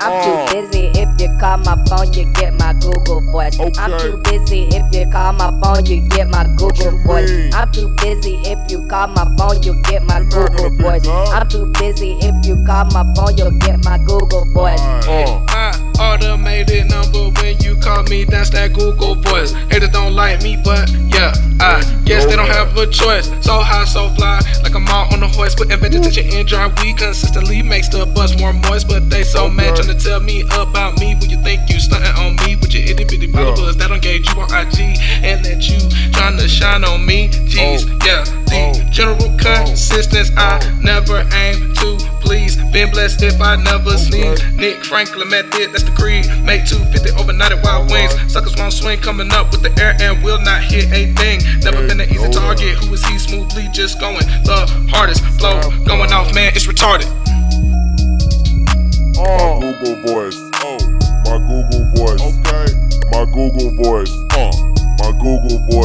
I'm too busy. If you call my phone, you get my Google voice. Okay. I'm too busy. If you call my phone, you get my Google you voice. mean? I'm too busy. If you call my phone, you get my You're Google gonna voice. I'm too busy. If you call my phone, you'll get my Google voice. Uh, My automated number when you call me, that's that Google voice. Haters don't like me, but yeah, I guess they don't have a choice. So high, so fly, like I'm out on the horse. Putting vegetation in dry weed consistently makes the buzz more moist. But they so mad trying to tell me about me when you think you stunting on me with your itty bitty followers that engage you on IG and that you trying to shine on me. Jeez, Oh. yeah, the Oh. general oh. consistency I oh. never aim to please. Been blessed if I never sneeze. Nick Franklin method, that's the creed. Make 250 overnight at Wild Wings. Suckers won't swing coming up with the air and will not hit a thing he's a target. Who is he? Smoothly just going. The hardest flow going off, man. It's retarded. Oh. My Google voice. Oh. My Google voice. Okay. My Google voice. Uh. My Google voice.